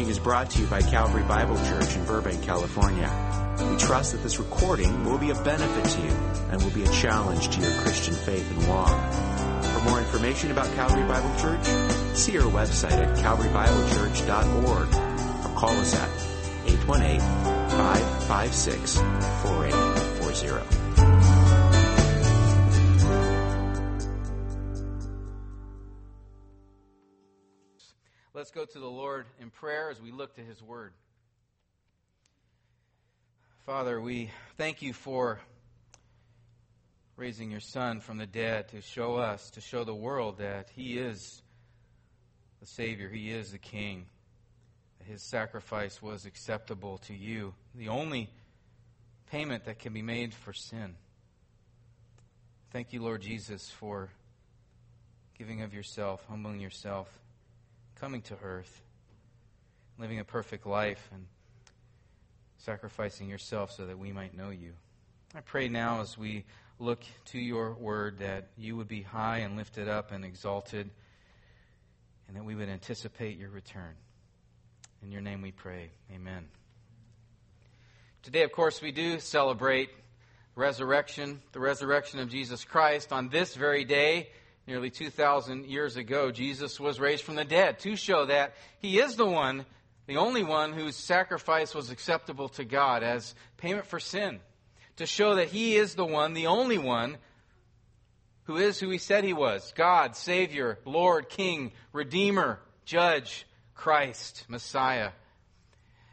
teaching is brought to you by Calvary Bible Church in Burbank, California. We trust that this recording will be a benefit to you and will be a challenge to your Christian faith and walk. For more information about Calvary Bible Church, see our website at calvarybiblechurch.org or call us at 818-556-4840. Let's go to the Lord in prayer as we look to His Word. Father, we thank you for raising your Son from the dead to show us, to show the world that He is the Savior, He is the King. His sacrifice was acceptable to you, the only payment that can be made for sin. Thank you, Lord Jesus, for giving of yourself, humbling yourself coming to earth, living a perfect life, and sacrificing yourself so that we might know you. I pray now as we look to your word that you would be high and lifted up and exalted, and that we would anticipate your return. In your name we pray. Amen. Today, of course, we do celebrate resurrection, the resurrection of Jesus Christ on this very day nearly 2,000 years ago, Jesus was raised from the dead to show that he is the one, the only one whose sacrifice was acceptable to God as payment for sin. To show that he is the one, the only one, who is who he said he was God, Savior, Lord, King, Redeemer, Judge, Christ, Messiah.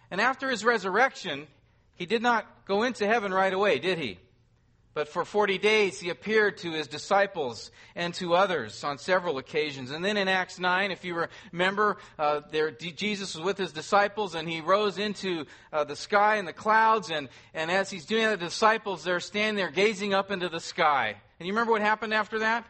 And after his resurrection, he did not go into heaven right away, did he? But for 40 days, he appeared to his disciples and to others on several occasions. And then in Acts 9, if you remember, uh, there, Jesus was with his disciples and he rose into uh, the sky and the clouds. And, and as he's doing that, the disciples, they're standing there gazing up into the sky. And you remember what happened after that?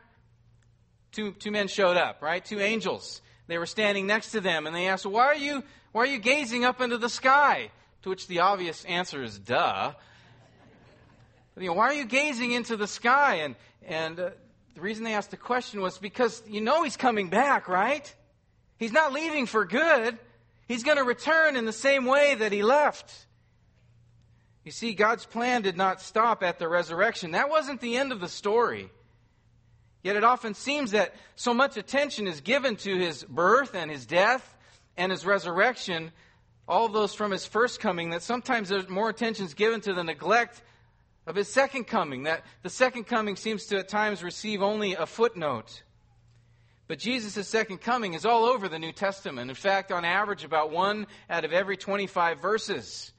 Two, two men showed up, right? Two angels. They were standing next to them and they asked, Why are you, why are you gazing up into the sky? To which the obvious answer is, Duh you know, why are you gazing into the sky? And, and uh, the reason they asked the question was because you know he's coming back, right? He's not leaving for good. He's going to return in the same way that he left. You see, God's plan did not stop at the resurrection. That wasn't the end of the story. Yet it often seems that so much attention is given to his birth and his death and his resurrection, all of those from his first coming, that sometimes there's more attention is given to the neglect of his second coming, that the second coming seems to at times receive only a footnote. But Jesus' second coming is all over the New Testament. In fact, on average, about one out of every 25 verses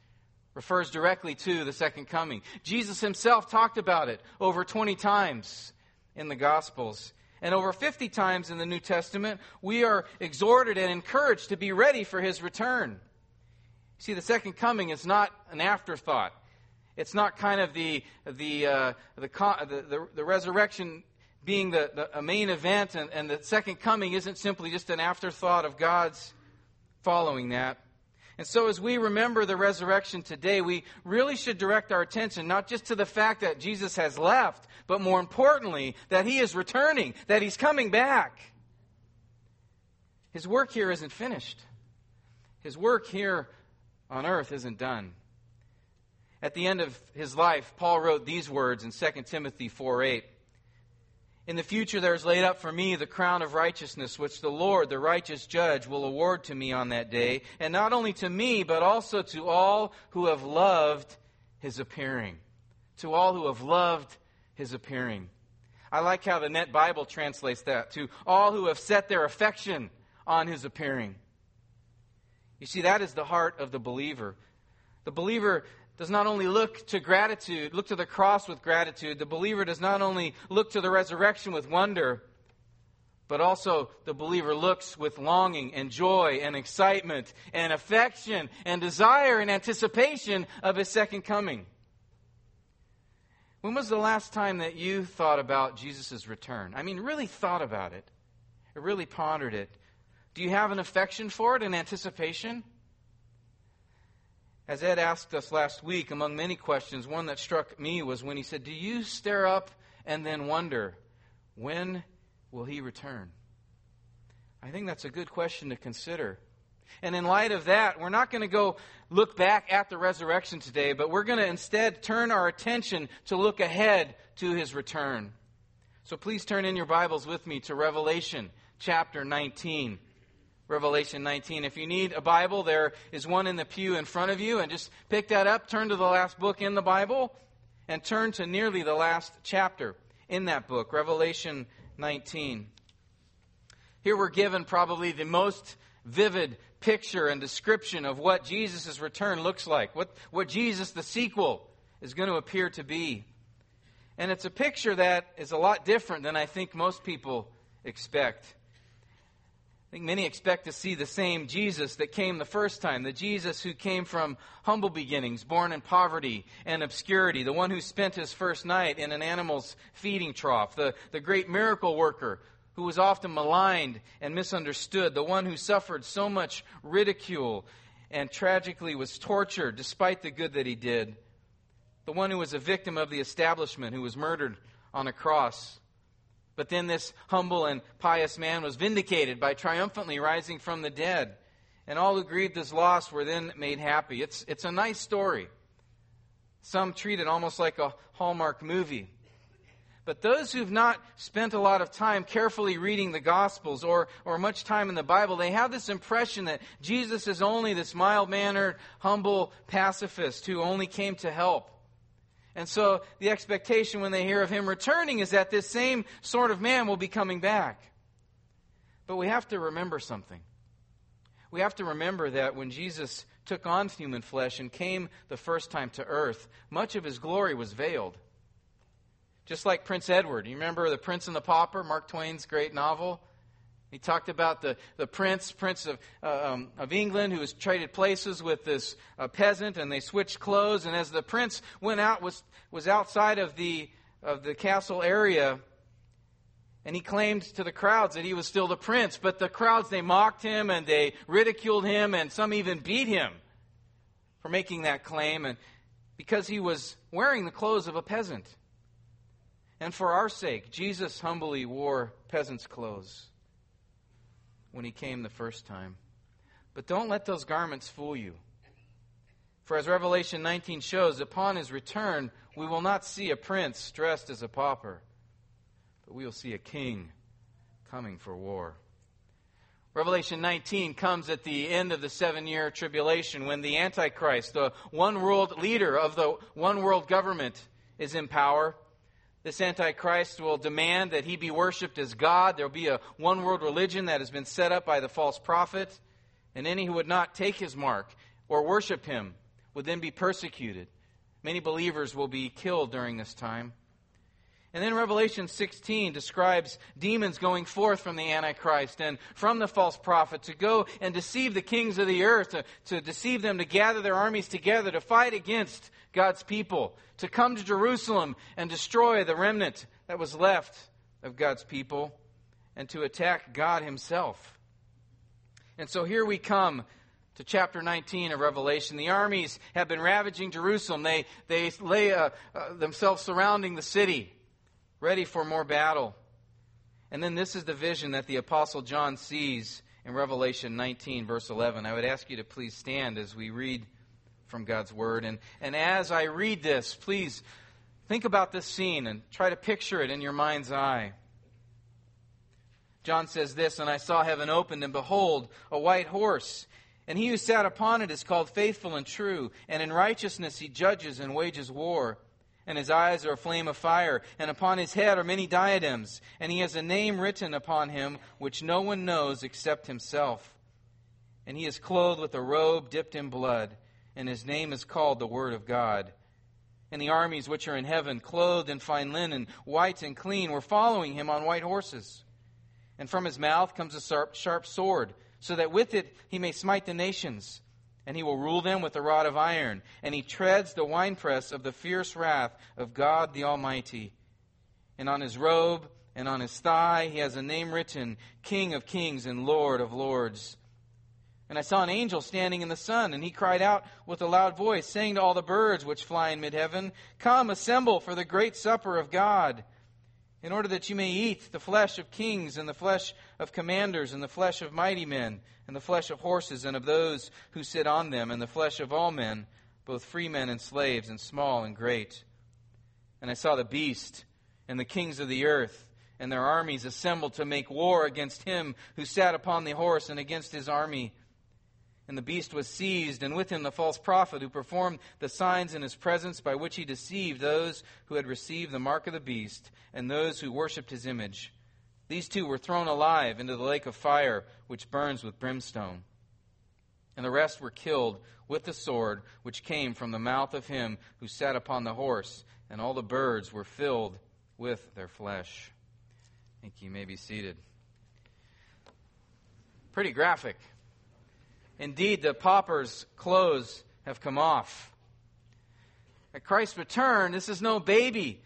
refers directly to the second coming. Jesus himself talked about it over 20 times in the Gospels. And over 50 times in the New Testament, we are exhorted and encouraged to be ready for his return. See, the second coming is not an afterthought. It's not kind of the, the, uh, the, the, the, resurrection being the, the main event, and, and the second coming isn't simply just an afterthought of God's following that. And so, as we remember the resurrection today, we really should direct our attention not just to the fact that Jesus has left, but more importantly, that he is returning, that he's coming back. His work here isn't finished, his work here on earth isn't done. At the end of his life, Paul wrote these words in 2 Timothy 4 8. In the future, there is laid up for me the crown of righteousness, which the Lord, the righteous judge, will award to me on that day, and not only to me, but also to all who have loved his appearing. To all who have loved his appearing. I like how the Net Bible translates that. To all who have set their affection on his appearing. You see, that is the heart of the believer. The believer does not only look to gratitude, look to the cross with gratitude. The believer does not only look to the resurrection with wonder, but also the believer looks with longing and joy and excitement and affection and desire and anticipation of his second coming. When was the last time that you thought about Jesus' return? I mean, really thought about it, really pondered it. Do you have an affection for it, an anticipation? As Ed asked us last week, among many questions, one that struck me was when he said, Do you stare up and then wonder, when will he return? I think that's a good question to consider. And in light of that, we're not going to go look back at the resurrection today, but we're going to instead turn our attention to look ahead to his return. So please turn in your Bibles with me to Revelation chapter 19. Revelation 19. If you need a Bible, there is one in the pew in front of you, and just pick that up, turn to the last book in the Bible, and turn to nearly the last chapter in that book, Revelation 19. Here we're given probably the most vivid picture and description of what Jesus' return looks like, what, what Jesus, the sequel, is going to appear to be. And it's a picture that is a lot different than I think most people expect. I think many expect to see the same Jesus that came the first time, the Jesus who came from humble beginnings, born in poverty and obscurity, the one who spent his first night in an animal's feeding trough, the, the great miracle worker who was often maligned and misunderstood, the one who suffered so much ridicule and tragically was tortured despite the good that he did, the one who was a victim of the establishment, who was murdered on a cross. But then this humble and pious man was vindicated by triumphantly rising from the dead. And all who grieved his loss were then made happy. It's, it's a nice story. Some treat it almost like a Hallmark movie. But those who've not spent a lot of time carefully reading the Gospels or, or much time in the Bible, they have this impression that Jesus is only this mild mannered, humble pacifist who only came to help. And so the expectation when they hear of him returning is that this same sort of man will be coming back. But we have to remember something. We have to remember that when Jesus took on human flesh and came the first time to earth, much of his glory was veiled. Just like Prince Edward. You remember The Prince and the Pauper, Mark Twain's great novel? He talked about the, the prince, Prince of, uh, um, of England, who was traded places with this uh, peasant, and they switched clothes. And as the prince went out, was, was outside of the, of the castle area, and he claimed to the crowds that he was still the prince. But the crowds, they mocked him, and they ridiculed him, and some even beat him for making that claim, and because he was wearing the clothes of a peasant. And for our sake, Jesus humbly wore peasant's clothes when he came the first time. But don't let those garments fool you. For as Revelation 19 shows, upon his return, we will not see a prince dressed as a pauper, but we will see a king coming for war. Revelation 19 comes at the end of the seven year tribulation when the Antichrist, the one world leader of the one world government, is in power. This Antichrist will demand that he be worshiped as God. There will be a one world religion that has been set up by the false prophet. And any who would not take his mark or worship him would then be persecuted. Many believers will be killed during this time. And then Revelation 16 describes demons going forth from the Antichrist and from the false prophet to go and deceive the kings of the earth, to, to deceive them to gather their armies together to fight against God's people, to come to Jerusalem and destroy the remnant that was left of God's people, and to attack God Himself. And so here we come to chapter 19 of Revelation. The armies have been ravaging Jerusalem. They, they lay uh, uh, themselves surrounding the city, ready for more battle. And then this is the vision that the Apostle John sees in Revelation 19, verse 11. I would ask you to please stand as we read from God's Word. And, and as I read this, please think about this scene and try to picture it in your mind's eye. John says this And I saw heaven opened, and behold, a white horse. And he who sat upon it is called faithful and true, and in righteousness he judges and wages war. And his eyes are a flame of fire, and upon his head are many diadems, and he has a name written upon him which no one knows except himself. And he is clothed with a robe dipped in blood and his name is called the Word of God. And the armies which are in heaven, clothed in fine linen, white and clean, were following him on white horses. And from his mouth comes a sharp, sharp sword, so that with it he may smite the nations. And he will rule them with a rod of iron, and he treads the winepress of the fierce wrath of God the Almighty. And on his robe and on his thigh he has a name written King of Kings and Lord of Lords. And I saw an angel standing in the sun, and he cried out with a loud voice, saying to all the birds which fly in mid heaven, Come, assemble for the great supper of God. In order that you may eat the flesh of kings, and the flesh of commanders, and the flesh of mighty men, and the flesh of horses, and of those who sit on them, and the flesh of all men, both free men and slaves, and small and great. And I saw the beast, and the kings of the earth, and their armies assembled to make war against him who sat upon the horse, and against his army. And the beast was seized, and with him the false prophet who performed the signs in his presence by which he deceived those who had received the mark of the beast and those who worshipped his image. These two were thrown alive into the lake of fire, which burns with brimstone. And the rest were killed with the sword which came from the mouth of him who sat upon the horse, and all the birds were filled with their flesh. I think you may be seated. Pretty graphic. Indeed, the pauper's clothes have come off. At Christ's return, this is no baby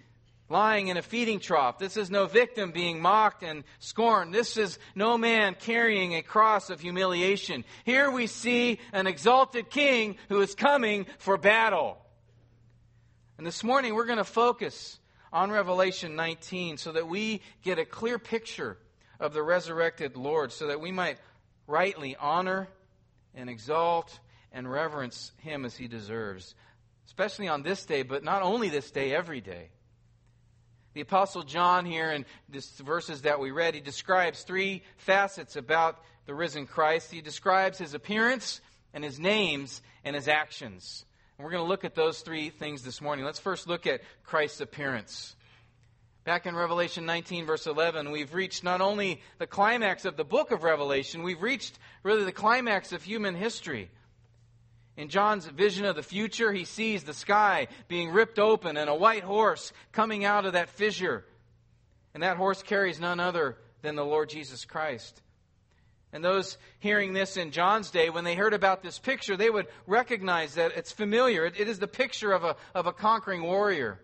lying in a feeding trough. This is no victim being mocked and scorned. This is no man carrying a cross of humiliation. Here we see an exalted king who is coming for battle. And this morning we're going to focus on Revelation 19 so that we get a clear picture of the resurrected Lord, so that we might rightly honor and exalt and reverence him as he deserves, especially on this day, but not only this day, every day. The Apostle John, here in these verses that we read, he describes three facets about the risen Christ. He describes his appearance and his names and his actions. And we're going to look at those three things this morning. Let's first look at Christ's appearance. Back in Revelation 19, verse 11, we've reached not only the climax of the book of Revelation, we've reached really the climax of human history. In John's vision of the future, he sees the sky being ripped open and a white horse coming out of that fissure. And that horse carries none other than the Lord Jesus Christ. And those hearing this in John's day, when they heard about this picture, they would recognize that it's familiar. it, it is the picture of a, of a conquering warrior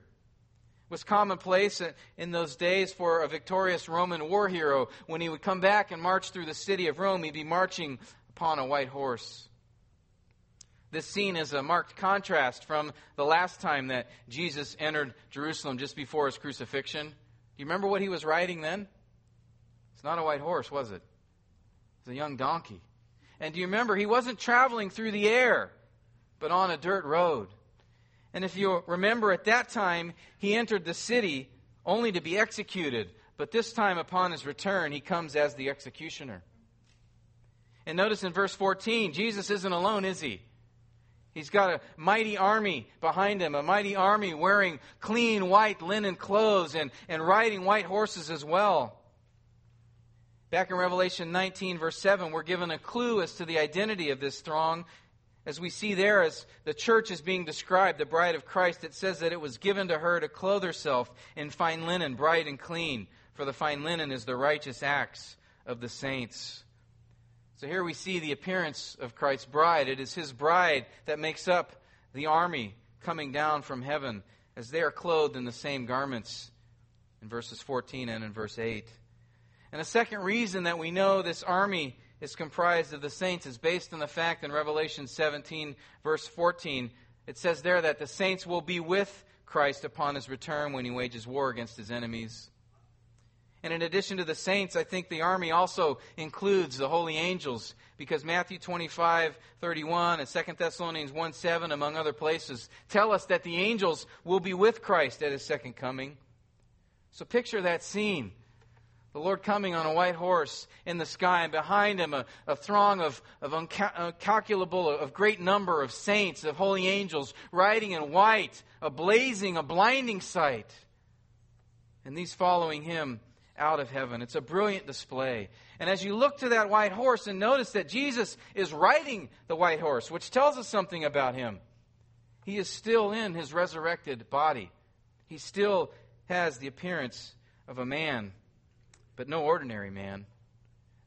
was commonplace in those days for a victorious Roman war hero. When he would come back and march through the city of Rome, he'd be marching upon a white horse. This scene is a marked contrast from the last time that Jesus entered Jerusalem just before his crucifixion. Do you remember what he was riding then? It's not a white horse, was it? It's a young donkey. And do you remember he wasn't traveling through the air, but on a dirt road? And if you remember, at that time, he entered the city only to be executed. But this time, upon his return, he comes as the executioner. And notice in verse 14, Jesus isn't alone, is he? He's got a mighty army behind him, a mighty army wearing clean white linen clothes and, and riding white horses as well. Back in Revelation 19, verse 7, we're given a clue as to the identity of this throng as we see there, as the church is being described, the bride of Christ, it says that it was given to her to clothe herself in fine linen, bright and clean, for the fine linen is the righteous acts of the saints. So here we see the appearance of Christ's bride. It is his bride that makes up the army coming down from heaven as they are clothed in the same garments in verses 14 and in verse 8. And a second reason that we know this army is comprised of the saints is based on the fact in Revelation 17, verse 14, it says there that the saints will be with Christ upon his return when he wages war against his enemies. And in addition to the saints, I think the army also includes the holy angels because Matthew 25, 31 and 2 Thessalonians 1, 7, among other places, tell us that the angels will be with Christ at his second coming. So picture that scene. The Lord coming on a white horse in the sky, and behind him a, a throng of, of uncalculable, of great number of saints, of holy angels, riding in white, a blazing, a blinding sight. And these following him out of heaven. It's a brilliant display. And as you look to that white horse and notice that Jesus is riding the white horse, which tells us something about him, he is still in his resurrected body. He still has the appearance of a man but no ordinary man.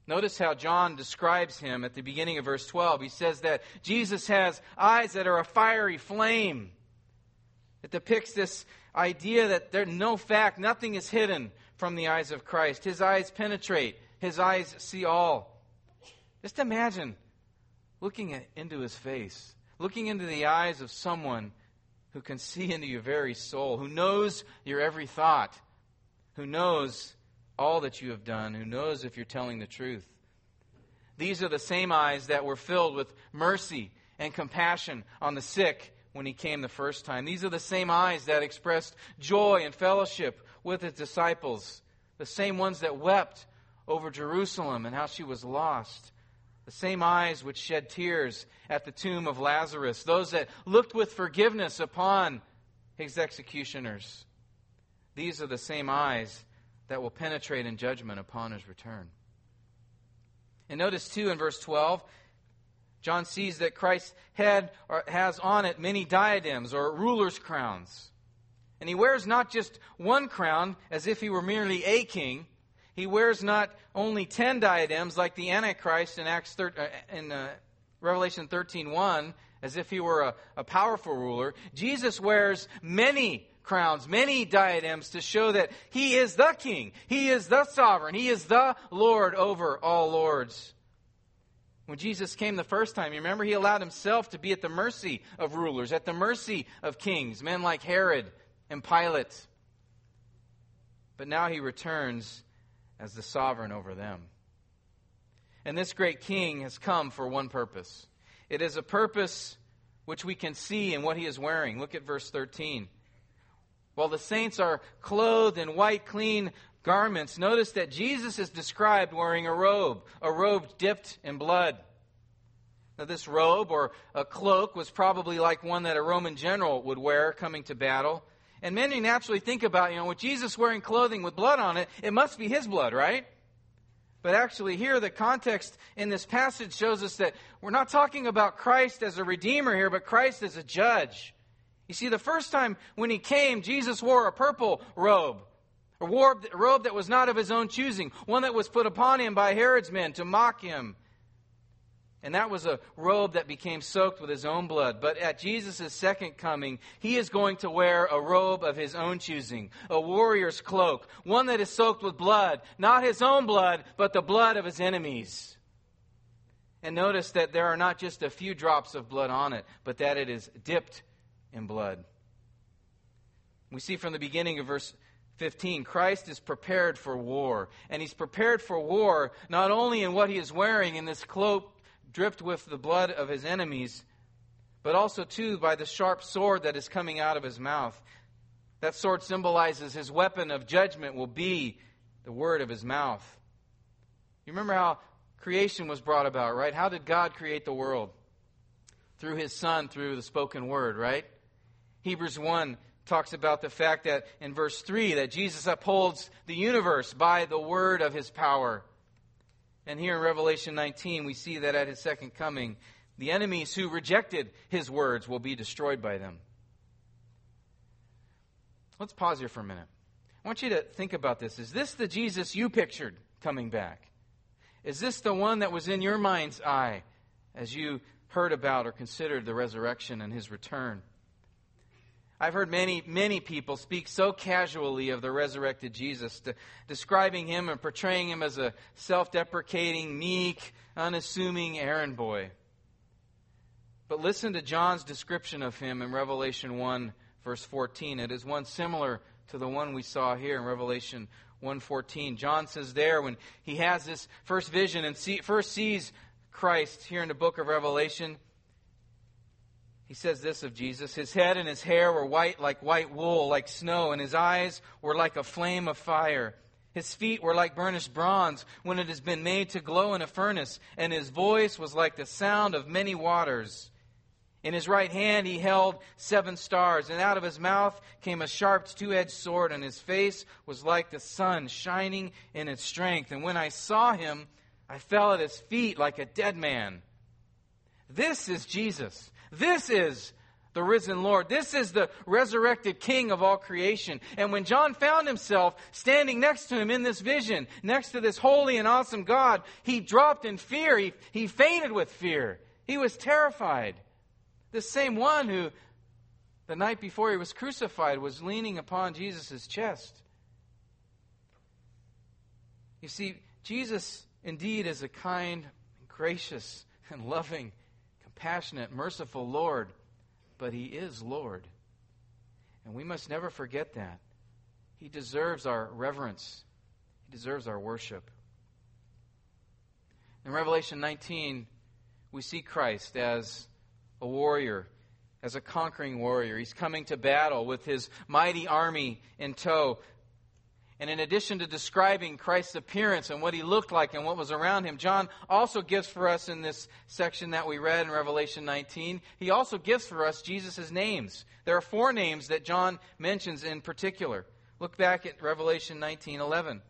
Notice how John describes him at the beginning of verse 12. He says that Jesus has eyes that are a fiery flame. It depicts this idea that there's no fact, nothing is hidden from the eyes of Christ. His eyes penetrate, his eyes see all. Just imagine looking at, into his face, looking into the eyes of someone who can see into your very soul, who knows your every thought who knows all that you have done, who knows if you're telling the truth. These are the same eyes that were filled with mercy and compassion on the sick when he came the first time. These are the same eyes that expressed joy and fellowship with his disciples, the same ones that wept over Jerusalem and how she was lost. The same eyes which shed tears at the tomb of Lazarus, those that looked with forgiveness upon his executioners. These are the same eyes that will penetrate in judgment upon his return. And notice, too, in verse 12, John sees that Christ's head has on it many diadems or ruler's crowns. And he wears not just one crown as if he were merely a king. He wears not only ten diadems like the Antichrist in Acts 13, uh, in uh, Revelation 13:1 as if he were a, a powerful ruler. Jesus wears many crowns, many diadems to show that he is the king, he is the sovereign, he is the Lord over all lords. When Jesus came the first time, you remember he allowed himself to be at the mercy of rulers, at the mercy of kings, men like Herod and Pilate. But now he returns as the sovereign over them. And this great king has come for one purpose. It is a purpose which we can see in what he is wearing. Look at verse 13. While the saints are clothed in white, clean garments, notice that Jesus is described wearing a robe, a robe dipped in blood. Now, this robe or a cloak was probably like one that a Roman general would wear coming to battle. And many naturally think about, you know, with Jesus wearing clothing with blood on it, it must be his blood, right? But actually, here, the context in this passage shows us that we're not talking about Christ as a redeemer here, but Christ as a judge. You see, the first time when he came, Jesus wore a purple robe, a robe that was not of his own choosing, one that was put upon him by Herod's men to mock him. And that was a robe that became soaked with his own blood. But at Jesus' second coming, he is going to wear a robe of his own choosing, a warrior's cloak, one that is soaked with blood, not his own blood, but the blood of his enemies. And notice that there are not just a few drops of blood on it, but that it is dipped in blood. We see from the beginning of verse 15, Christ is prepared for war. And he's prepared for war not only in what he is wearing in this cloak dripped with the blood of his enemies, but also, too, by the sharp sword that is coming out of his mouth. That sword symbolizes his weapon of judgment will be the word of his mouth. You remember how creation was brought about, right? How did God create the world? Through his son, through the spoken word, right? Hebrews 1 talks about the fact that in verse 3 that Jesus upholds the universe by the word of his power. And here in Revelation 19, we see that at his second coming, the enemies who rejected his words will be destroyed by them. Let's pause here for a minute. I want you to think about this. Is this the Jesus you pictured coming back? Is this the one that was in your mind's eye as you heard about or considered the resurrection and his return? I've heard many, many people speak so casually of the resurrected Jesus, to, describing him and portraying him as a self deprecating, meek, unassuming errand boy. But listen to John's description of him in Revelation 1, verse 14. It is one similar to the one we saw here in Revelation 1:14. John says there when he has this first vision and see, first sees Christ here in the book of Revelation, he says this of Jesus His head and his hair were white like white wool, like snow, and his eyes were like a flame of fire. His feet were like burnished bronze when it has been made to glow in a furnace, and his voice was like the sound of many waters. In his right hand he held seven stars, and out of his mouth came a sharp two edged sword, and his face was like the sun shining in its strength. And when I saw him, I fell at his feet like a dead man. This is Jesus. This is the risen Lord. This is the resurrected King of all creation. And when John found himself standing next to him in this vision, next to this holy and awesome God, he dropped in fear. He, he fainted with fear. He was terrified. The same one who, the night before he was crucified, was leaning upon Jesus' chest. You see, Jesus indeed is a kind, and gracious, and loving compassionate, merciful Lord, but He is Lord. And we must never forget that. He deserves our reverence, He deserves our worship. In Revelation 19, we see Christ as a warrior, as a conquering warrior. He's coming to battle with his mighty army in tow. And in addition to describing Christ's appearance and what he looked like and what was around him, John also gives for us in this section that we read in Revelation 19, he also gives for us Jesus' names. There are four names that John mentions in particular. Look back at Revelation 19 11.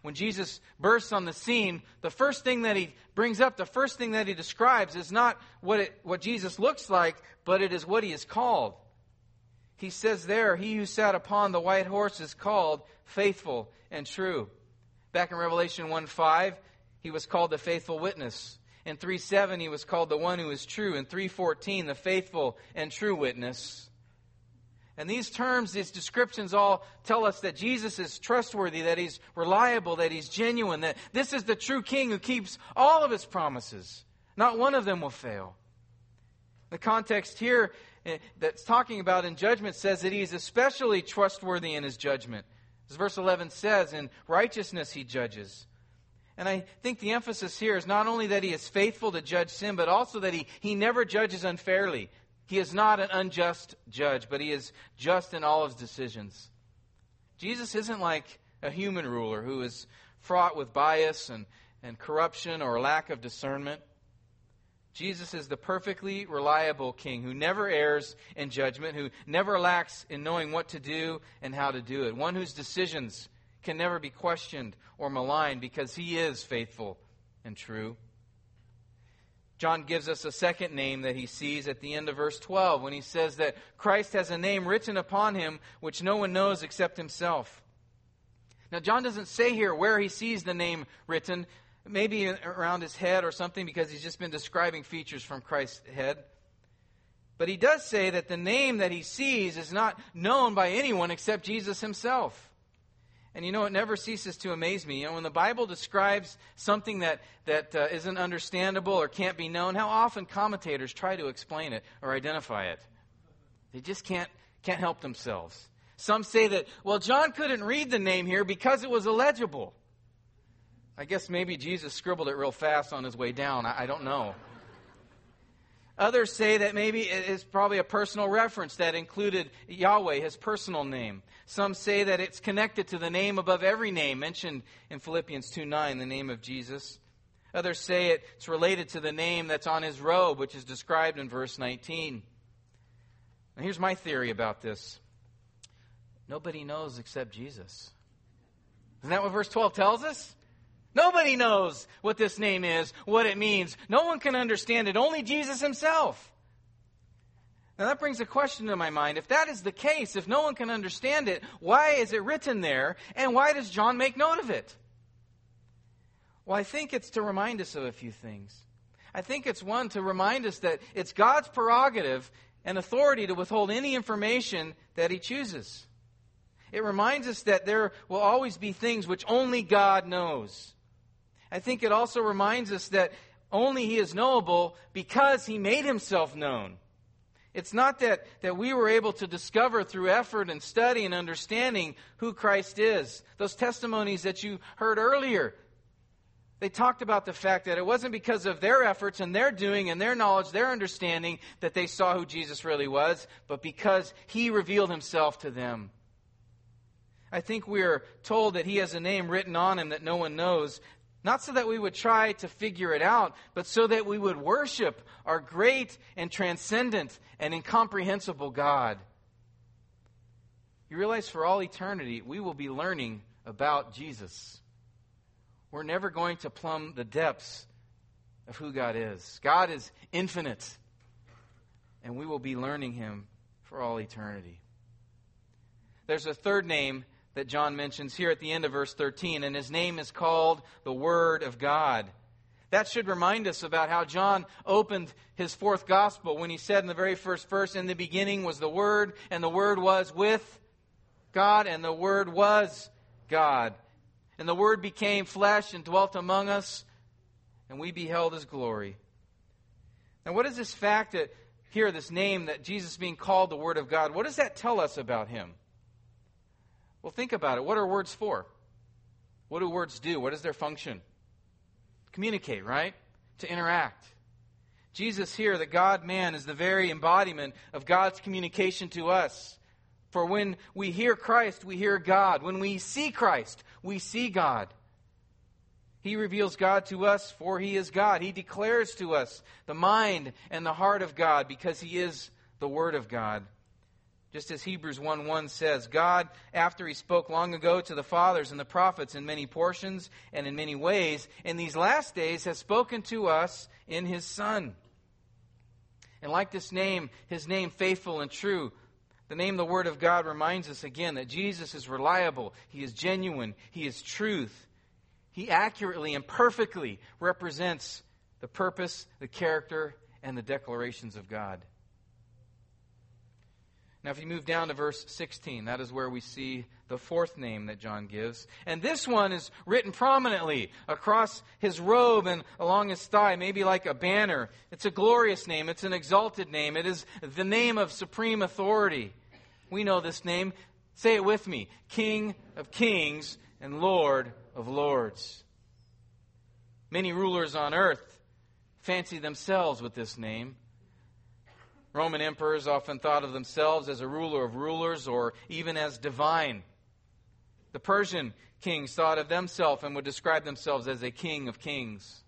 When Jesus bursts on the scene, the first thing that he brings up, the first thing that he describes is not what, it, what Jesus looks like, but it is what he is called. He says there, He who sat upon the white horse is called faithful and true. Back in Revelation 1 5, he was called the faithful witness. In 3 7, he was called the one who is true. In 314, the faithful and true witness. And these terms, these descriptions all tell us that Jesus is trustworthy, that he's reliable, that he's genuine, that this is the true king who keeps all of his promises. Not one of them will fail. The context here Eh, that's talking about in judgment says that he is especially trustworthy in his judgment. As verse 11 says, in righteousness he judges. And I think the emphasis here is not only that he is faithful to judge sin, but also that he, he never judges unfairly. He is not an unjust judge, but he is just in all his decisions. Jesus isn't like a human ruler who is fraught with bias and, and corruption or lack of discernment. Jesus is the perfectly reliable king who never errs in judgment, who never lacks in knowing what to do and how to do it, one whose decisions can never be questioned or maligned because he is faithful and true. John gives us a second name that he sees at the end of verse 12 when he says that Christ has a name written upon him which no one knows except himself. Now, John doesn't say here where he sees the name written, maybe around his head or something, because he's just been describing features from Christ's head. But he does say that the name that he sees is not known by anyone except Jesus himself. And you know, it never ceases to amaze me. You know, when the Bible describes something that, that uh, not understandable or can't be known, how often commentators try to explain it or identify it. They just can't, can't help themselves. Some say that, well, John couldn't read the name here because it was illegible. I guess maybe Jesus scribbled it real fast on his way down. I, I don't know. Others say that maybe it is probably a personal reference that included Yahweh, his personal name. Some say that it's connected to the name above every name mentioned in Philippians 2 9, the name of Jesus. Others say it's related to the name that's on his robe, which is described in verse 19. Now, here's my theory about this nobody knows except Jesus. Isn't that what verse 12 tells us? Nobody knows what this name is, what it means. No one can understand it, only Jesus himself. Now that brings a question to my mind. If that is the case, if no one can understand it, why is it written there, and why does John make note of it? Well, I think it's to remind us of a few things. I think it's one to remind us that it's God's prerogative and authority to withhold any information that he chooses. It reminds us that there will always be things which only God knows. I think it also reminds us that only He is knowable because He made Himself known. It's not that, that we were able to discover through effort and study and understanding who Christ is. Those testimonies that you heard earlier, they talked about the fact that it wasn't because of their efforts and their doing and their knowledge, their understanding, that they saw who Jesus really was, but because He revealed Himself to them. I think we are told that He has a name written on Him that no one knows, not so that we would try to figure it out, but so that we would worship our great and transcendent and incomprehensible God. You realize for all eternity, we will be learning about Jesus. We're never going to plumb the depths of who God is. God is infinite, and we will be learning Him for all eternity. There's a third name that John mentions here at the end of verse 13, and his name is called the Word of God. That should remind us about how John opened his fourth gospel when he said in the very first verse, In the beginning was the Word, and the Word was with God, and the Word was God. And the Word became flesh and dwelt among us, and we beheld his glory. Now, what is this fact that here, this name that Jesus being called the Word of God, what does that tell us about him? Well, think about it. What are words for? What do words do? What is their function? Communicate, right? To interact. Jesus here, the God man, is the very embodiment of God's communication to us. For when we hear Christ, we hear God. When we see Christ, we see God. He reveals God to us, for He is God. He declares to us the mind and the heart of God because He is the Word of God. Just as Hebrews 1 1 says, God, after He spoke long ago to the fathers and the prophets in many portions and in many ways, in these last days has spoken to us in His Son. And like this name, His name faithful and true, the name, the Word of God, reminds us again that Jesus is reliable, He is genuine, He is truth. He accurately and perfectly represents the purpose, the character, and the declarations of God. Now, if you move down to verse 16, that is where we see the fourth name that John gives. And this one is written prominently across his robe and along his thigh, maybe like a banner. It's a glorious name, it's an exalted name, it is the name of supreme authority. We know this name. Say it with me King of kings and Lord of lords. Many rulers on earth fancy themselves with this name. Roman emperors often thought of themselves as a ruler of rulers or even as divine. The Persian kings thought of themselves and would describe themselves as a king of kings.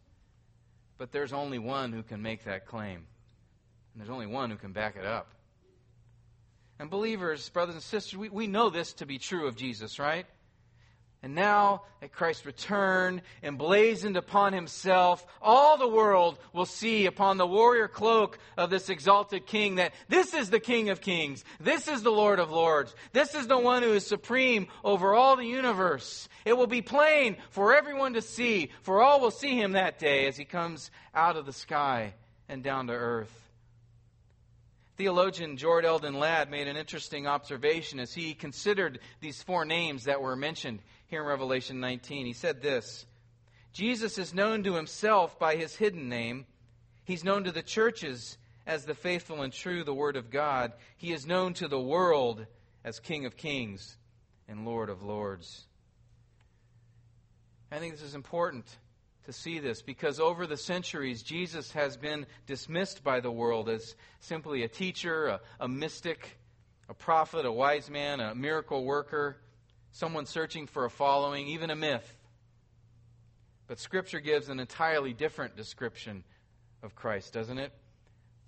But there's only one who can make that claim, and there's only one who can back it up. And believers, brothers and sisters, we, we know this to be true of Jesus, right? And now, at Christ's return, emblazoned upon himself, all the world will see upon the warrior cloak of this exalted king that this is the King of kings. This is the Lord of lords. This is the one who is supreme over all the universe. It will be plain for everyone to see, for all will see him that day as he comes out of the sky and down to earth. Theologian George Eldon Ladd made an interesting observation as he considered these four names that were mentioned here in Revelation 19. He said this Jesus is known to himself by his hidden name. He's known to the churches as the faithful and true, the Word of God. He is known to the world as King of kings and Lord of lords. I think this is important to see this because over the centuries, Jesus has been dismissed by the world as simply a teacher, a, a, mystic, a prophet, a wise man, a miracle worker, someone searching for a following, even a myth. But Scripture gives an entirely different description of Christ, doesn't it?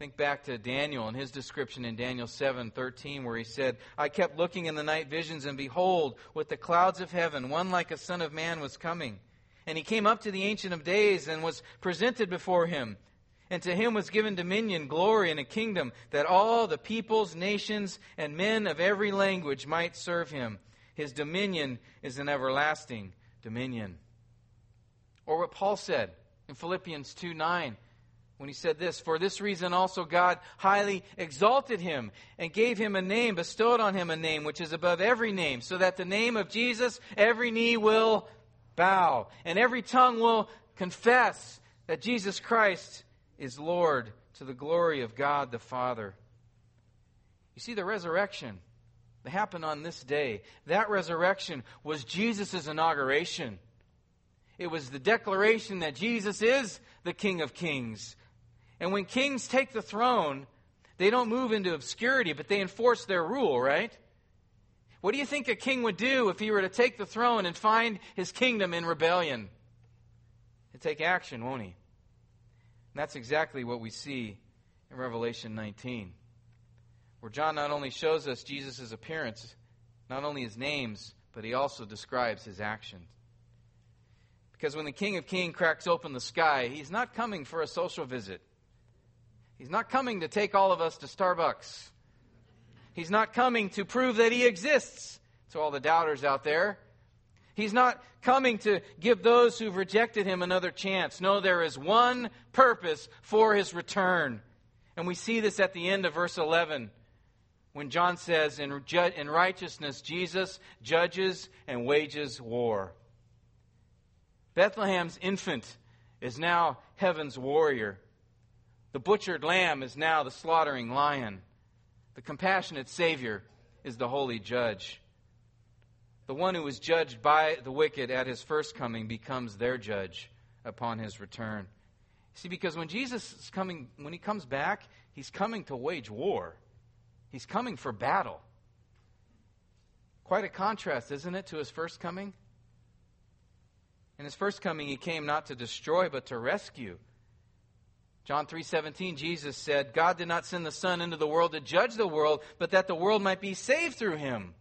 Think back to Daniel and his description in Daniel 7:13 where he said, "I kept looking in the night visions and behold, with the clouds of heaven, one like a son of man was coming." And he came up to the Ancient of Days and was presented before him. And to him was given dominion, glory, and a kingdom that all the peoples, nations, and men of every language might serve him. His dominion is an everlasting dominion. Or what Paul said in Philippians 2 9 when he said this For this reason also God highly exalted him and gave him a name, bestowed on him a name which is above every name, so that the name of Jesus every knee will bow, and every tongue will confess that Jesus Christ is Lord to the glory of God the Father. You see, the resurrection that happened on this day, that resurrection was Jesus' inauguration. It was the declaration that Jesus is the King of Kings. And when kings take the throne, they don't move into obscurity, but they enforce their rule, right? What do you think a king would do if he were to take the throne and find his kingdom in rebellion? He'd take action, won't he? And that's exactly what we see in Revelation 19, where John not only shows us Jesus' appearance, not only his names, but he also describes his actions. Because when the King of Kings cracks open the sky, he's not coming for a social visit. He's not coming to take all of us to Starbucks. He's not coming to prove that he exists to all the doubters out there. He's not coming to give those who've rejected him another chance. No, there is one purpose for his return. And we see this at the end of verse 11 when John says, In, in righteousness, Jesus judges and wages war. Bethlehem's infant is now heaven's warrior. The butchered lamb is now the slaughtering lion. The compassionate Savior is the holy judge. the one who was judged by the wicked at his first coming becomes their judge upon his return. See, because when Jesus is coming, when he comes back, he's coming to wage war. He's coming for battle. Quite a contrast, isn't it, to his first coming? In his first coming, he came not to destroy, but to rescue. John 3:17 Jesus said, God did not send the Son into the world to judge the world, but that the world might be saved through him.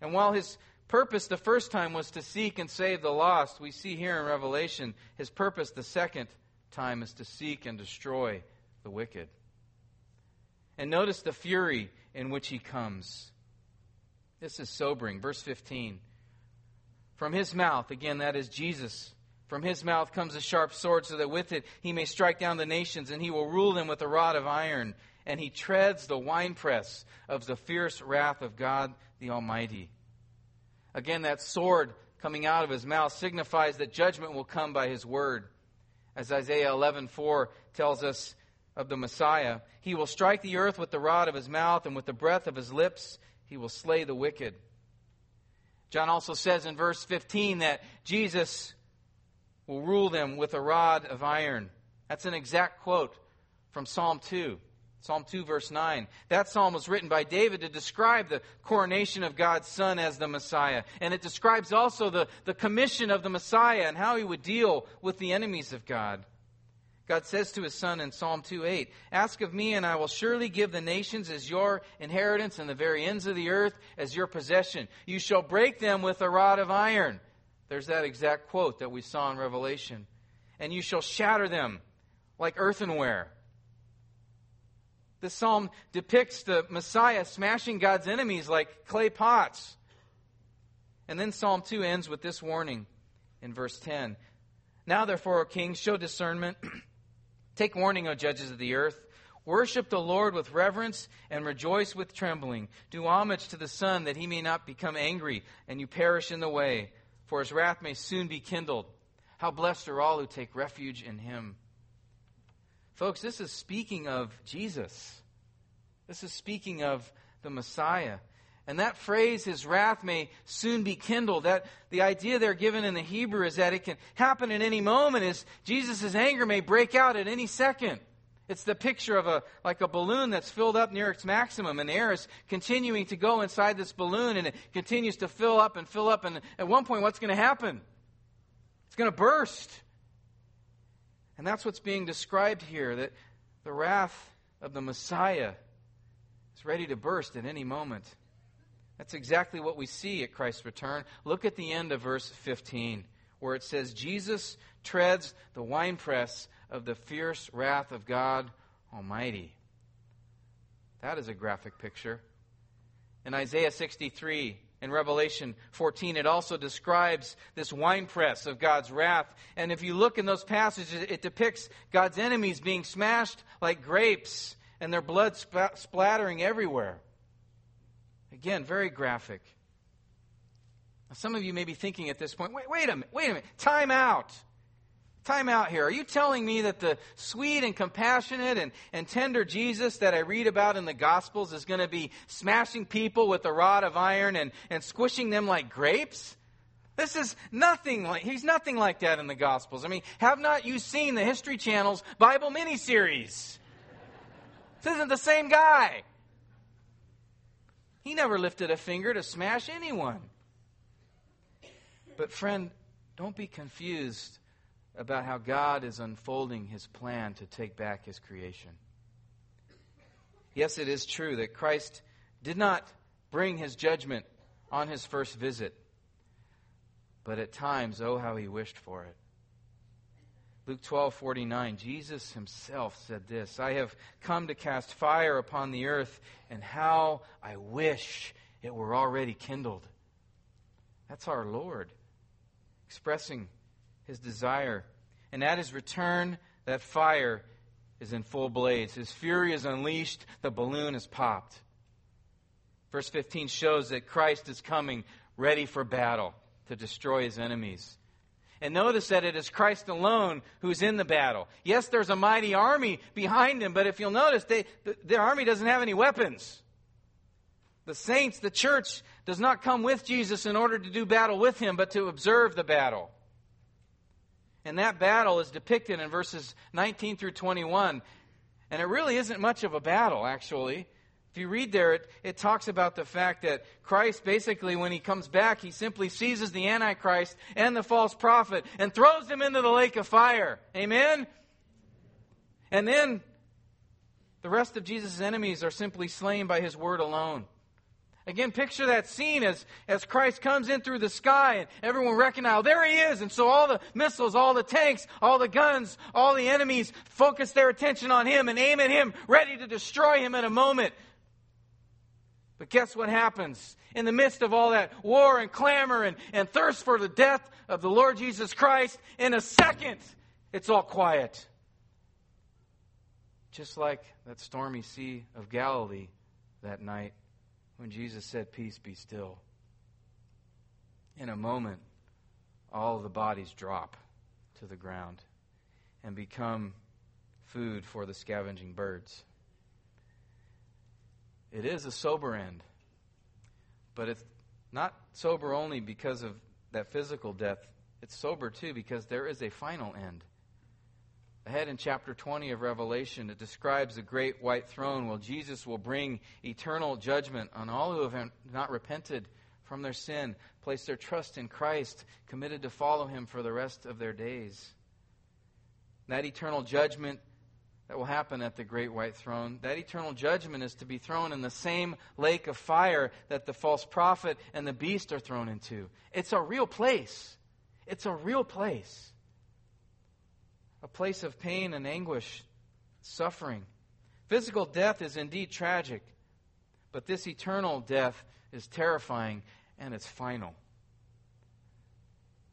And while his purpose the first time was to seek and save the lost, we see here in Revelation his purpose the second time is to seek and destroy the wicked. And notice the fury in which he comes. This is sobering. Verse 15. From his mouth, again, that is Jesus, from his mouth comes a sharp sword, so that with it he may strike down the nations, and he will rule them with a rod of iron. And he treads the winepress of the fierce wrath of God the Almighty. Again, that sword coming out of his mouth signifies that judgment will come by his word. As Isaiah 11:4 tells us of the Messiah, he will strike the earth with the rod of his mouth and with the breath of his lips he will slay the wicked. John also says in verse 15 that Jesus will rule them with a rod of iron. That's an exact quote from Psalm 2. Psalm 2, verse 9. That psalm was written by David to describe the coronation of God's Son as the Messiah. And it describes also the, the commission of the Messiah and how he would deal with the enemies of God. God says to his Son in Psalm 2 8, Ask of me, and I will surely give the nations as your inheritance and the very ends of the earth as your possession. You shall break them with a rod of iron. There's that exact quote that we saw in Revelation. And you shall shatter them like earthenware. The psalm depicts the Messiah smashing God's enemies like clay pots. And then Psalm 2 ends with this warning in verse 10. Now, therefore, O kings, show discernment. Take warning, O judges of the earth. Worship the Lord with reverence and rejoice with trembling. Do homage to the Son that he may not become angry and you perish in the way, for his wrath may soon be kindled. How blessed are all who take refuge in him. Folks, this is speaking of Jesus. This is speaking of the Messiah. And that phrase, his wrath may soon be kindled, that the idea there given in the Hebrew is that it can happen at any moment, is Jesus' anger may break out at any second. It's the picture of a like a balloon that's filled up near its maximum, and air is continuing to go inside this balloon, and it continues to fill up and fill up, and at one point, what's going to happen? It's going to burst. And that's what's being described here that the wrath of the Messiah is ready to burst at any moment. That's exactly what we see at Christ's return. Look at the end of verse 15, where it says, Jesus treads the winepress of the fierce wrath of God Almighty. That is a graphic picture. In Isaiah 63, in Revelation 14, it also describes this winepress of God's wrath. And if you look in those passages, it depicts God's enemies being smashed like grapes and their blood sp- splattering everywhere. Again, very graphic. Some of you may be thinking at this point, wait, wait a minute, wait a minute, time out. Time out here. Are you telling me that the sweet and compassionate and, and tender Jesus that I read about in the Gospels is going to be smashing people with a rod of iron and, and squishing them like grapes? This is nothing like, he's nothing like that in the Gospels. I mean, have not you seen the History Channel's Bible miniseries? This isn't the same guy. He never lifted a finger to smash anyone. But, friend, don't be confused about how God is unfolding his plan to take back his creation. Yes, it is true that Christ did not bring his judgment on his first visit, but at times, oh, how he wished for it. Luke 12, 49, Jesus himself said this I have come to cast fire upon the earth, and how I wish it were already kindled. That's our Lord expressing his desire. And at his return, that fire is in full blaze. His fury is unleashed, the balloon is popped. Verse 15 shows that Christ is coming ready for battle to destroy his enemies. And notice that it is Christ alone who's in the battle. Yes, there's a mighty army behind him, but if you'll notice, they, the, the army doesn't have any weapons. The saints, the church, does not come with Jesus in order to do battle with him, but to observe the battle. And that battle is depicted in verses 19 through 21. And it really isn't much of a battle, actually. If you read there, it, it talks about the fact that Christ, basically, when he comes back, he simply seizes the Antichrist and the false prophet and throws them into the lake of fire. Amen? And then the rest of Jesus' enemies are simply slain by his word alone. Again, picture that scene as, as Christ comes in through the sky and everyone recognizes, there he is. And so all the missiles, all the tanks, all the guns, all the enemies focus their attention on him and aim at him, ready to destroy him in a moment. But guess what happens? In the midst of all that war and clamor and, and thirst for the death of the Lord Jesus Christ, in a second, it's all quiet. Just like that stormy sea of Galilee that night when Jesus said, Peace be still. In a moment, all the bodies drop to the ground and become food for the scavenging birds. It is a sober end, but it's not sober only because of that physical death. It's sober too because there is a final end. Ahead in chapter 20 of Revelation, it describes the great white throne where Jesus will bring eternal judgment on all who have not repented from their sin, placed their trust in Christ, committed to follow him for the rest of their days. That eternal judgment that will happen at the great white throne, that eternal judgment is to be thrown in the same lake of fire that the false prophet and the beast are thrown into. It's a real place. It's a real place a place of pain and anguish, suffering. Physical death is indeed tragic, but this eternal death is terrifying and it's final.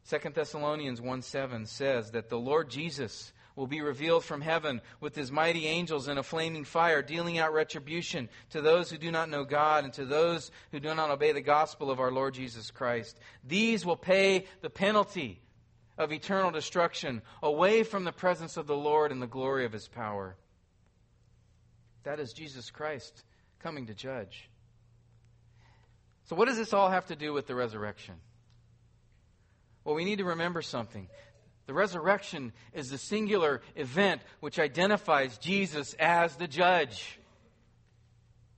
2 Thessalonians 1 7 says that the Lord Jesus will be revealed from heaven with his mighty angels in a flaming fire, dealing out retribution to those who do not know God and to those who do not obey the gospel of our Lord Jesus Christ. These will pay the penalty of eternal destruction, away from the presence of the Lord and the glory of his power. That is Jesus Christ coming to judge. So, what does this all have to do with the resurrection? Well, we need to remember something. The resurrection is the singular event which identifies Jesus as the judge.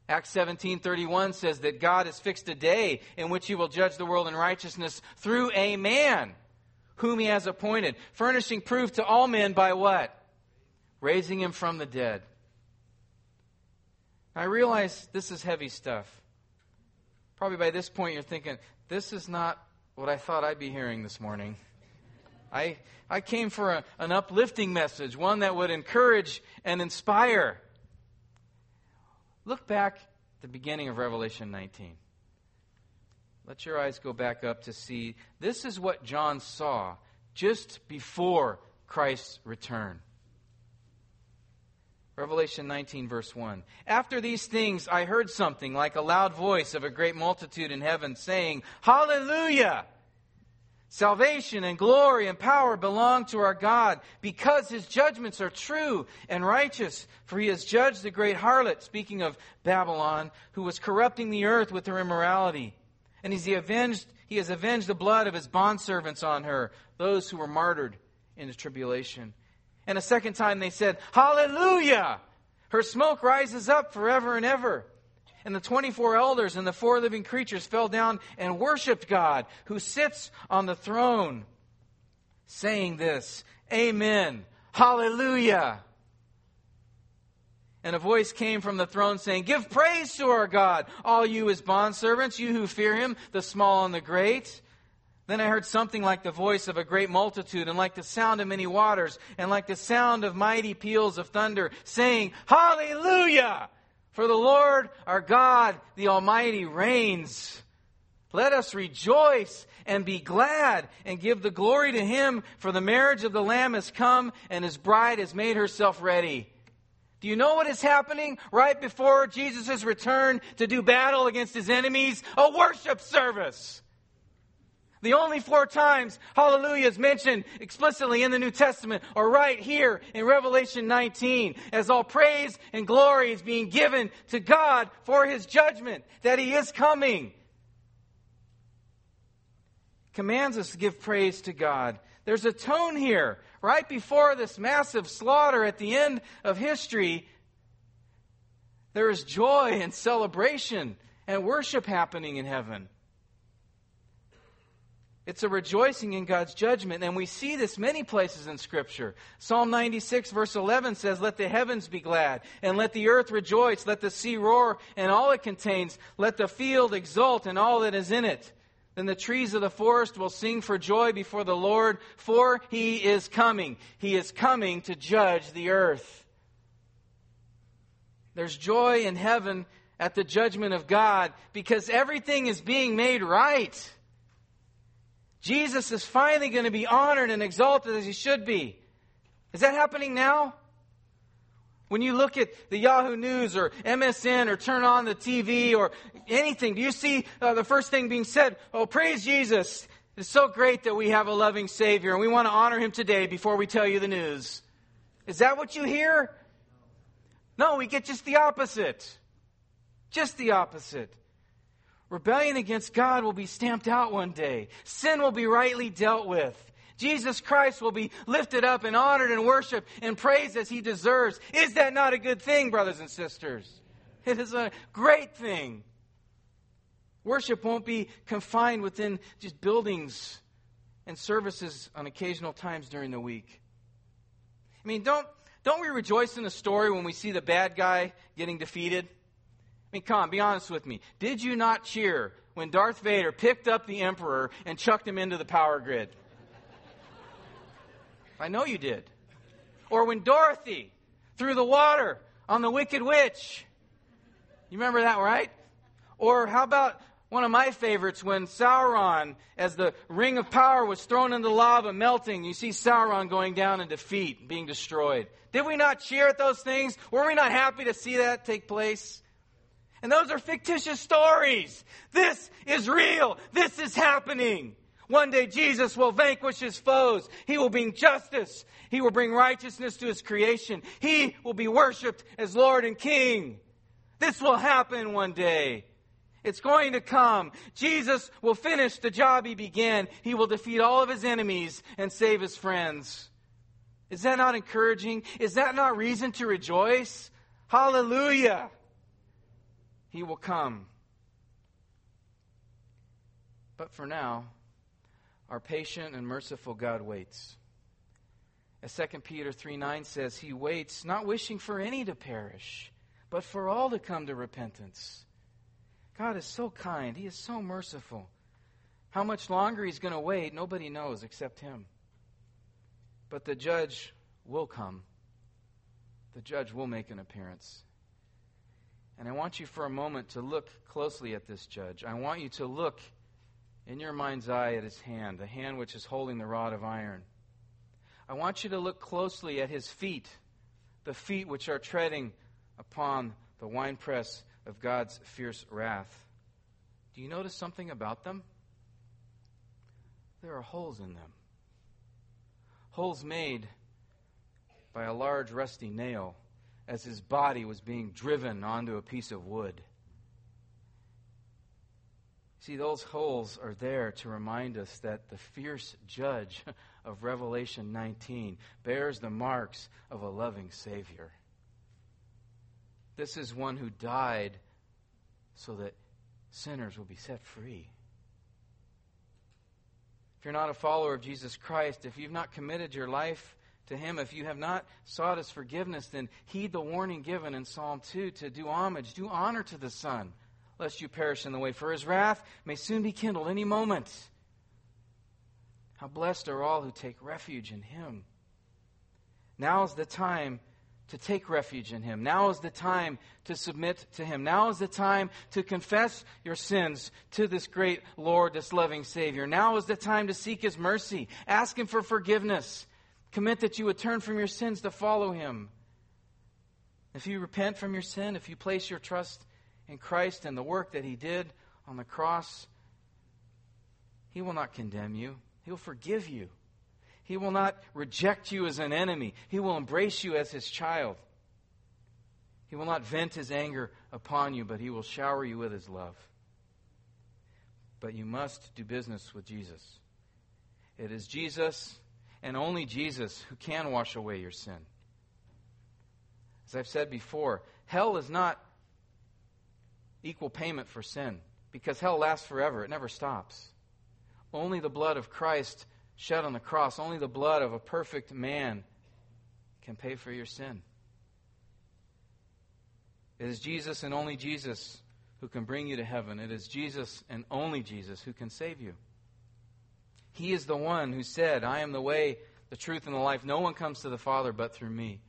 Acts 17:31 says that God has fixed a day in which he will judge the world in righteousness through a man whom he has appointed, furnishing proof to all men by what? Raising him from the dead. I realize this is heavy stuff. Probably by this point you're thinking, this is not what I thought I'd be hearing this morning. I, I came for a, an uplifting message, one that would encourage and inspire. Look back at the beginning of Revelation 19. Let your eyes go back up to see this is what John saw just before Christ's return. Revelation 19, verse 1. After these things, I heard something like a loud voice of a great multitude in heaven saying, Hallelujah! Salvation and glory and power belong to our God because his judgments are true and righteous. For he has judged the great harlot, speaking of Babylon, who was corrupting the earth with her immorality and he avenged, he has avenged the blood of his bondservants on her, those who were martyred in the tribulation. And a second time they said, Hallelujah! Her smoke rises up forever and ever. And the 24 elders and the four living creatures fell down and worshiped God, who sits on the throne, saying this Amen. Hallelujah. And a voice came from the throne saying, Give praise to our God, all you his bondservants, you who fear him, the small and the great. Then I heard something like the voice of a great multitude, and like the sound of many waters, and like the sound of mighty peals of thunder, saying, Hallelujah! For the Lord our God, the Almighty, reigns. Let us rejoice and be glad and give the glory to him, for the marriage of the Lamb has come, and his bride has made herself ready. Do you know what is happening right before Jesus' return to do battle against his enemies? A worship service. The only four times hallelujah is mentioned explicitly in the New Testament are right here in Revelation 19 as all praise and glory is being given to God for his judgment that he is coming. commands us to give praise to God. There's a tone here. Right before this massive slaughter at the end of history, there is joy and celebration and worship happening in heaven. It's a rejoicing in God's judgment, and we see this many places in Scripture. Psalm 96, verse 11 says, Let the heavens be glad, and let the earth rejoice, let the sea roar, and all it contains, let the field exult, and all that is in it. Then the trees of the forest will sing for joy before the Lord, for he is coming. He is coming to judge the earth. There's joy in heaven at the judgment of God because everything is being made right. Jesus is finally going to be honored and exalted as he should be. Is that happening now? When you look at the Yahoo News or MSN or turn on the TV or anything, do you see uh, the first thing being said? Oh, praise Jesus. It's so great that we have a loving Savior and we want to honor him today before we tell you the news. Is that what you hear? No, we get just the opposite. Just the opposite. Rebellion against God will be stamped out one day. Sin will be rightly dealt with. Jesus Christ will be lifted up and honored and worshiped and praised as he deserves. Is that not a good thing, brothers and sisters? It is a great thing. Worship won't be confined within just buildings and services on occasional times during the week. I mean, don't, don't we rejoice in the story when we see the bad guy getting defeated? I mean, come on, be honest with me. Did you not cheer when Darth Vader picked up the Emperor and chucked him into the power grid? I know you did. Or when Dorothy threw the water on the Wicked Witch. You remember that, right? Or how about one of my favorites when Sauron, as the ring of power was thrown into lava, melting, you see Sauron going down in defeat, being destroyed. Did we not cheer at those things? Were we not happy to see that take place? And those are fictitious stories. This is real. This is happening. One day Jesus will vanquish his foes. He will bring justice. He will bring righteousness to his creation. He will be worshiped as Lord and King. This will happen one day. It's going to come. Jesus will finish the job he began. He will defeat all of his enemies and save his friends. Is that not encouraging? Is that not reason to rejoice? Hallelujah. He will come. But for now, our patient and merciful God waits. As 2 Peter 3 9 says, He waits, not wishing for any to perish, but for all to come to repentance. God is so kind. He is so merciful. How much longer He's going to wait, nobody knows except Him. But the judge will come. The judge will make an appearance. And I want you for a moment to look closely at this judge. I want you to look in your mind's eye at his hand, the hand which is holding the rod of iron. I want you to look closely at his feet, the feet which are treading upon the winepress of God's fierce wrath. Do you notice something about them? There are holes in them. Holes made by a large rusty nail as his body was being driven onto a piece of wood. See, those holes are there to remind us that the fierce judge of Revelation 19 bears the marks of a loving Savior. This is one who died so that sinners will be set free. If you're not a follower of Jesus Christ, if you've not committed your life to him. If you have not sought his forgiveness, then heed the warning given in Psalm 2 to do homage, do honor to the Son, lest you perish in the way, for his wrath may soon be kindled any moment. How blessed are all who take refuge in him. Now is the time to take refuge in Him. Now is the time to submit to Him. Now is the time to confess your sins to this great Lord, this loving Savior. Now is the time to seek His mercy. Ask Him for forgiveness. Commit that you would turn from your sins to follow him. If you repent from your sin, if you place your trust in Christ and the work that he did on the cross, he will not condemn you. He will forgive you. He will not reject you as an enemy. He will embrace you as his child. He will not vent his anger upon you, but he will shower you with his love. But you must do business with Jesus. It is Jesus and only Jesus who can wash away your sin. As I've said before, hell is not equal payment for sin because hell lasts forever, it never stops. Only the blood of Christ shed on the cross, only the blood of a perfect man can pay for your sin. It is Jesus and only Jesus who can bring you to heaven. It is Jesus and only Jesus who can save you. He is the one who said, I am the way, the truth, and the life. No one comes to the Father but through me.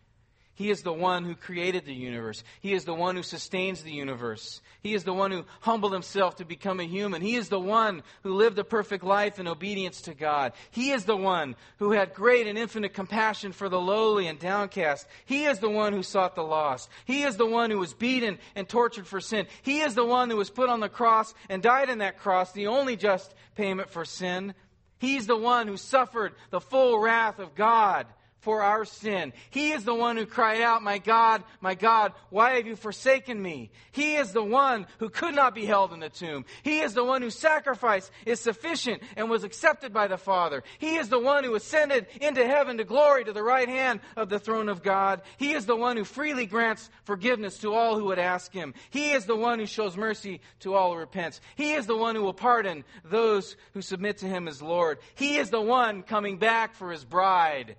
He is the one who created the universe. He is the one who sustains the universe. He is the one who humbled himself to become a human. He is the one who lived a perfect life in obedience to God. He is the one who had great and infinite compassion for the lowly and downcast. He is the one who sought the lost. He is the one who was beaten and tortured for sin. He is the one who was put on the cross and died on that cross, the only just payment for sin. He's the one who suffered the full wrath of God for our sin. He is the one who cried out, My God, my God, why have you forsaken me? He is the one who could not be held in the tomb. He is the one whose sacrifice is sufficient and was accepted by the Father. He is the one who ascended into heaven to glory to the right hand of the throne of God. He is the one who freely grants forgiveness to all who would ask him. He is the one who shows mercy to all who repents. He is the one who will pardon those who submit to him as Lord. He is the one coming back for his bride.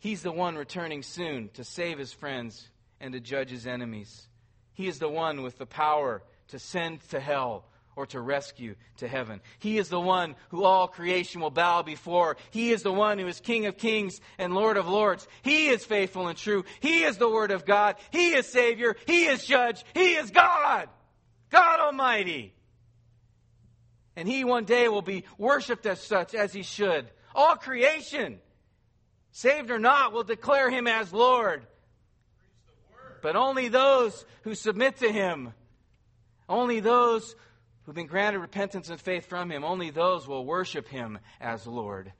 He's the one returning soon to save his friends and to judge his enemies. He is the one with the power to send to hell or to rescue to heaven. He is the one who all creation will bow before. He is the one who is King of kings and Lord of lords. He is faithful and true. He is the Word of God. He is Savior. He is Judge. He is God. God Almighty. And He one day will be worshiped as such as He should. All creation saved or not, will declare him as Lord. But only those who submit to him, only those who've been granted repentance and faith from him, only those will worship him as Lord.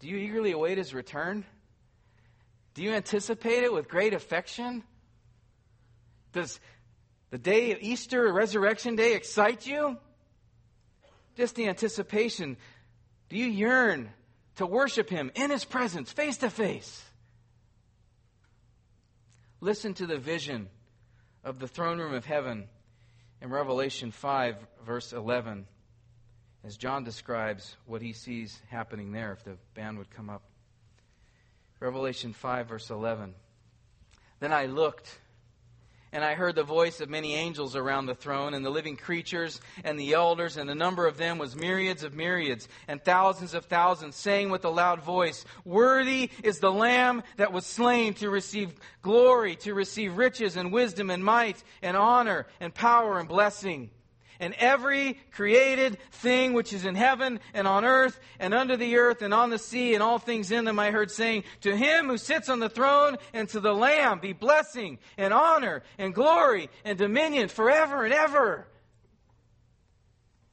Do you eagerly await his return? Do you anticipate it with great affection? Does the day of Easter, Resurrection Day, excite you? Just the anticipation. Do you yearn to worship Him in His presence, face to face. Listen to the vision of the throne room of heaven in Revelation 5, verse 11, as John describes what he sees happening there, if the band would come up. Revelation 5, verse 11. Then I looked and I heard the voice of many angels around the throne, and the living creatures, and the elders, and the number of them was myriads of myriads, and thousands of thousands, saying with a loud voice, Worthy is the Lamb that was slain to receive glory, to receive riches, and wisdom, and might, and honor, and power, and blessing and every created thing which is in heaven and on earth and under the earth and on the sea and all things in them I heard saying, To him who sits on the throne and to the Lamb be blessing and honor and glory and dominion forever and ever.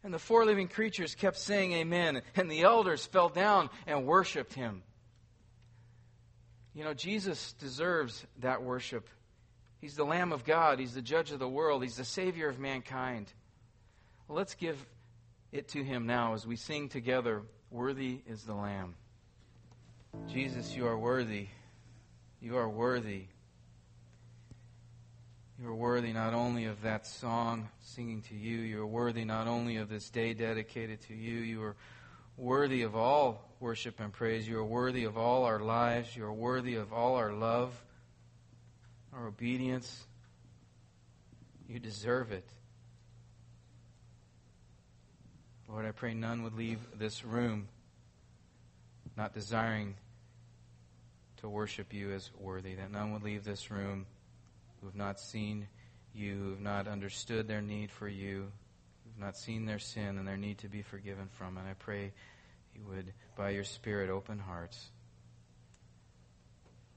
And the four living creatures kept saying, Amen. And the elders fell down and worshiped him. You know, Jesus deserves that worship. He's the Lamb of God. He's the judge of the world. He's the Savior of mankind. Let's give it to him now as we sing together, Worthy is the Lamb. Jesus, you are worthy. You are worthy. You are worthy not only of that song singing to you, you are worthy not only of this day dedicated to you, you are worthy of all worship and praise. You are worthy of all our lives. You are worthy of all our love, our obedience. You deserve it. Lord, I pray none would leave this room not desiring to worship you as worthy, that none would leave this room who have not seen you, who have not understood their need for you, who have not seen their sin and their need to be forgiven from. And I pray you would, by your Spirit, open hearts.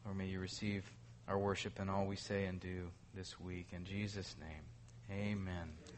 Or may you receive our worship and all we say and do this week. In Jesus' name, amen.